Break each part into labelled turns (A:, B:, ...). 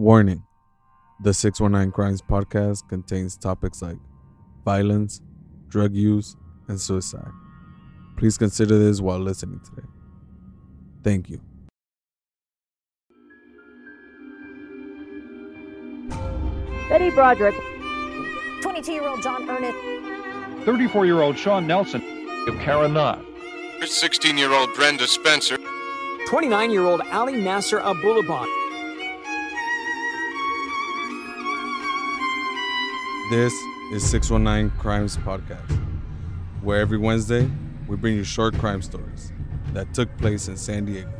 A: Warning The 619 Crimes podcast contains topics like violence, drug use, and suicide. Please consider this while listening today. Thank you.
B: Betty Broderick,
C: 22 year old John Ernest,
D: 34 year old Sean Nelson,
E: of Karen Knott.
F: 16 year old Brenda Spencer,
G: 29 year old Ali Nasser Abulabon.
A: This is 619 Crimes Podcast, where every Wednesday we bring you short crime stories that took place in San Diego.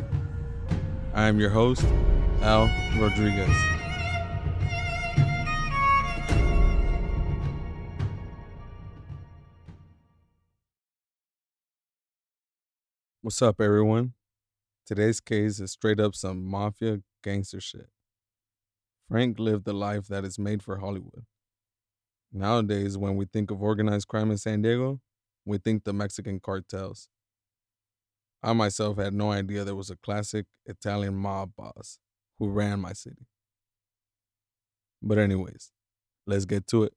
A: I am your host, Al Rodriguez. What's up, everyone? Today's case is straight up some mafia gangster shit. Frank lived a life that is made for Hollywood. Nowadays, when we think of organized crime in San Diego, we think the Mexican cartels. I myself had no idea there was a classic Italian mob boss who ran my city. But, anyways, let's get to it.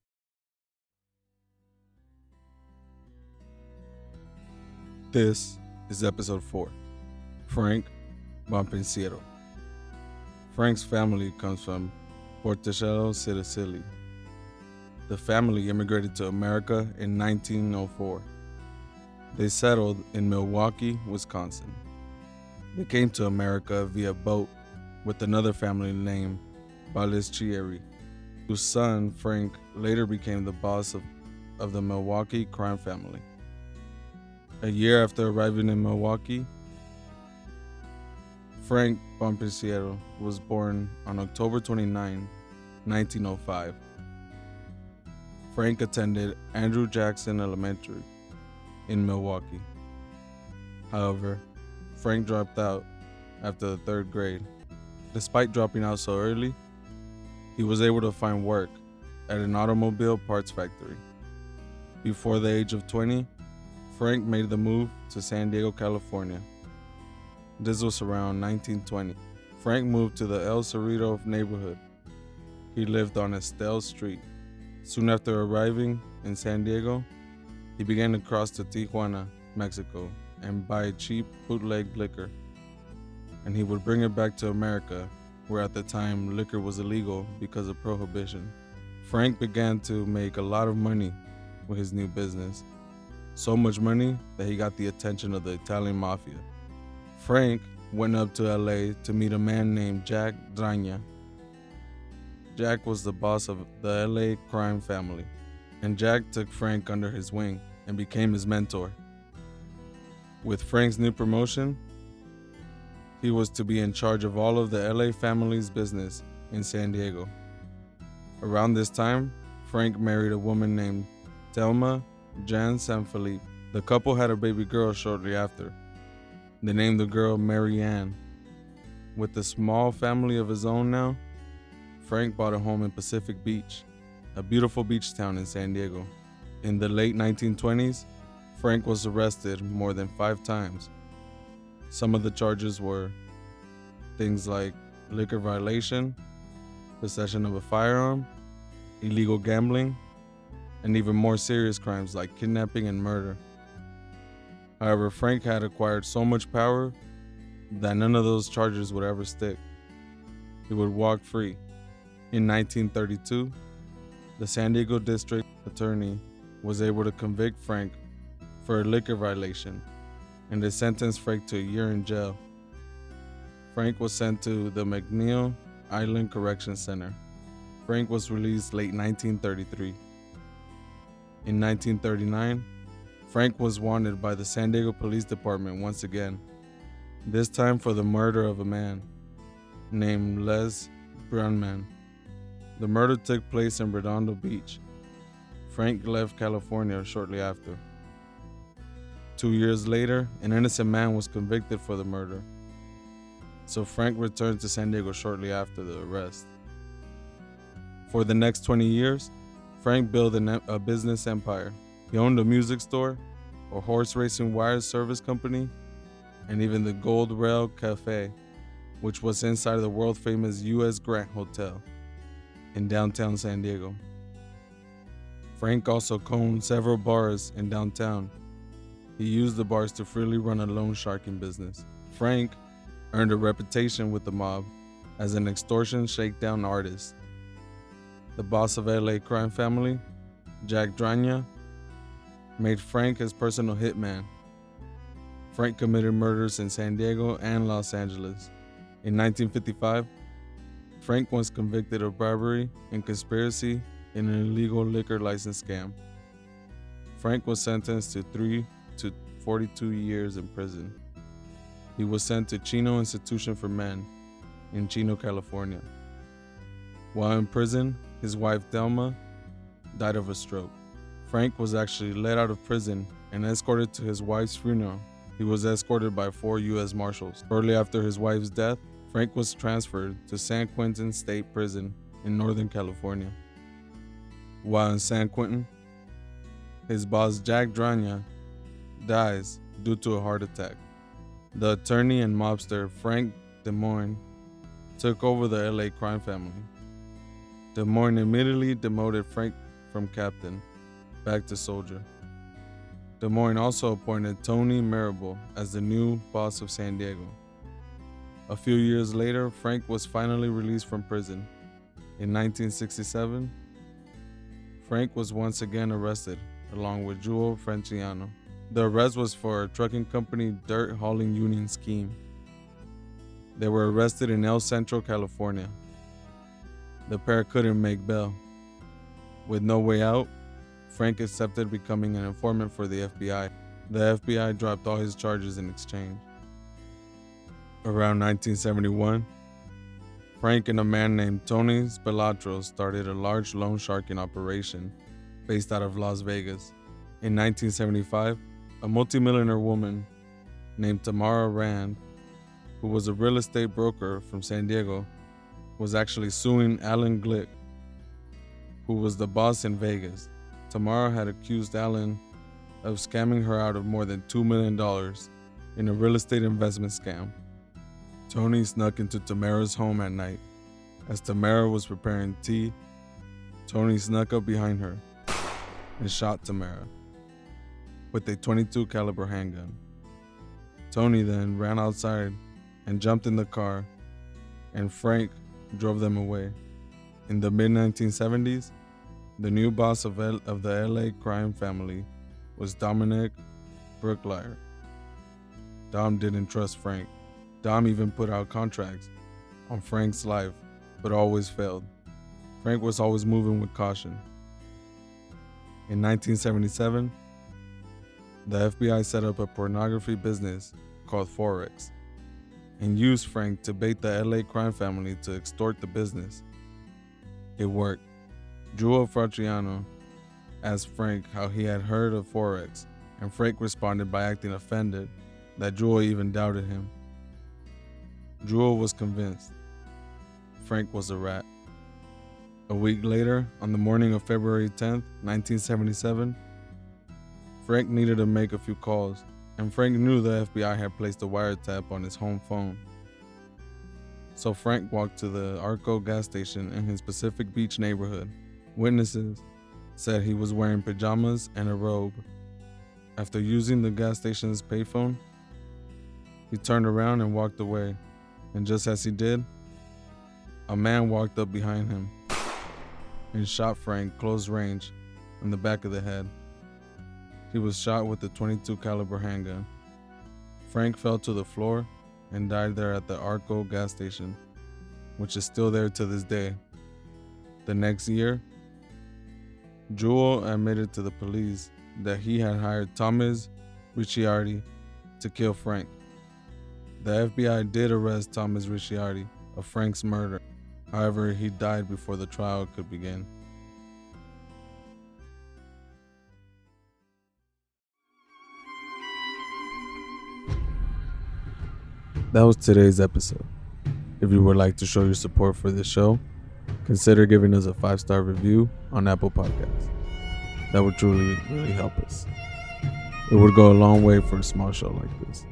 A: This is episode 4 Frank Bompensiero. Frank's family comes from Porticello, Sicily. The family immigrated to America in 1904. They settled in Milwaukee, Wisconsin. They came to America via boat with another family named Balistrieri, whose son, Frank, later became the boss of, of the Milwaukee crime family. A year after arriving in Milwaukee, Frank Bompensiero was born on October 29, 1905. Frank attended Andrew Jackson Elementary in Milwaukee. However, Frank dropped out after the third grade. Despite dropping out so early, he was able to find work at an automobile parts factory. Before the age of 20, Frank made the move to San Diego, California. This was around 1920. Frank moved to the El Cerrito neighborhood. He lived on Estelle Street. Soon after arriving in San Diego, he began to cross to Tijuana, Mexico, and buy cheap bootleg liquor. And he would bring it back to America, where at the time liquor was illegal because of prohibition. Frank began to make a lot of money with his new business. So much money that he got the attention of the Italian mafia. Frank went up to LA to meet a man named Jack Dragna. Jack was the boss of the LA crime family, and Jack took Frank under his wing and became his mentor. With Frank's new promotion, he was to be in charge of all of the LA family's business in San Diego. Around this time, Frank married a woman named Thelma Jan Sanfilippo. The couple had a baby girl shortly after. They named the girl Mary Ann. With a small family of his own now, Frank bought a home in Pacific Beach, a beautiful beach town in San Diego. In the late 1920s, Frank was arrested more than five times. Some of the charges were things like liquor violation, possession of a firearm, illegal gambling, and even more serious crimes like kidnapping and murder. However, Frank had acquired so much power that none of those charges would ever stick. He would walk free. In 1932, the San Diego District Attorney was able to convict Frank for a liquor violation and they sentenced Frank to a year in jail. Frank was sent to the McNeil Island Correction Center. Frank was released late 1933. In 1939, Frank was wanted by the San Diego Police Department once again, this time for the murder of a man named Les Bruneman. The murder took place in Redondo Beach. Frank left California shortly after. Two years later, an innocent man was convicted for the murder. So Frank returned to San Diego shortly after the arrest. For the next 20 years, Frank built a, a business empire. He owned a music store, a horse racing wire service company, and even the Gold Rail Cafe which was inside the world famous U.S. Grant Hotel in downtown San Diego. Frank also owned several bars in downtown. He used the bars to freely run a loan sharking business. Frank earned a reputation with the mob as an extortion shakedown artist. The boss of LA crime family, Jack Dragna, made Frank his personal hitman. Frank committed murders in San Diego and Los Angeles. In 1955, Frank was convicted of bribery and conspiracy in an illegal liquor license scam. Frank was sentenced to 3 to 42 years in prison. He was sent to Chino Institution for Men in Chino, California. While in prison, his wife Thelma died of a stroke. Frank was actually let out of prison and escorted to his wife's funeral. He was escorted by four U.S. Marshals. Shortly after his wife's death, Frank was transferred to San Quentin State Prison in Northern California. While in San Quentin, his boss Jack Dragna dies due to a heart attack. The attorney and mobster Frank DeSimone took over the LA crime family. DeSimone immediately demoted Frank from captain back to soldier. DeSimone also appointed Tony Mirabile as the new boss of San Diego. A few years later, Frank was finally released from prison. In 1967, Frank was once again arrested, along with Jewel Franciano. The arrest was for a trucking company dirt hauling union scheme. They were arrested in El Centro, California. The pair couldn't make bail. With no way out, Frank accepted becoming an informant for the FBI. The FBI dropped all his charges in exchange. Around 1971, Frank and a man named Tony Spilotro started a large loan sharking operation based out of Las Vegas. In 1975, a multimillionaire woman named Tamara Rand, who was a real estate broker from San Diego, was actually suing Alan Glick, who was the boss in Vegas. Tamara had accused Alan of scamming her out of more than $2 million in a real estate investment scam. Tony snuck into Tamara's home at night. As Tamara was preparing tea, Tony snuck up behind her and shot Tamara with a 22 caliber handgun. Tony then ran outside and jumped in the car, and Frank drove them away. In the mid 1970s, the new boss of, L- of the LA crime family was Dominic Brooklier. Dom didn't trust Frank. Dom even put out contracts on Frank's life, but always failed. Frank was always moving with caution. In 1977, the FBI set up a pornography business called Forex and used Frank to bait the LA crime family to extort the business. It worked. Jewel Franciano asked Frank how he had heard of Forex, and Frank responded by acting offended that Jewel even doubted him. Jewel was convinced Frank was a rat. A week later, on the morning of February 10th, 1977, Frank needed to make a few calls, and Frank knew the FBI had placed a wiretap on his home phone. So Frank walked to the Arco gas station in his Pacific Beach neighborhood. Witnesses said he was wearing pajamas and a robe. After using the gas station's payphone, he turned around and walked away. And just as he did, a man walked up behind him and shot Frank close range in the back of the head. He was shot with a 22 caliber handgun. Frank fell to the floor and died there at the Arco gas station, which is still there to this day. The next year, Jewel admitted to the police that he had hired Thomas Ricciardi to kill Frank. The FBI did arrest Thomas Ricciardi of Frank's murder. However, he died before the trial could begin. That was today's episode. If you would like to show your support for this show, consider giving us a five star review on Apple Podcasts. That would truly, really help us. It would go a long way for a small show like this.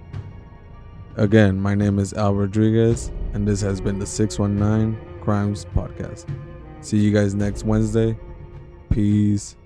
A: Again, my name is Al Rodriguez, and this has been the 619 Crimes Podcast. See you guys next Wednesday. Peace.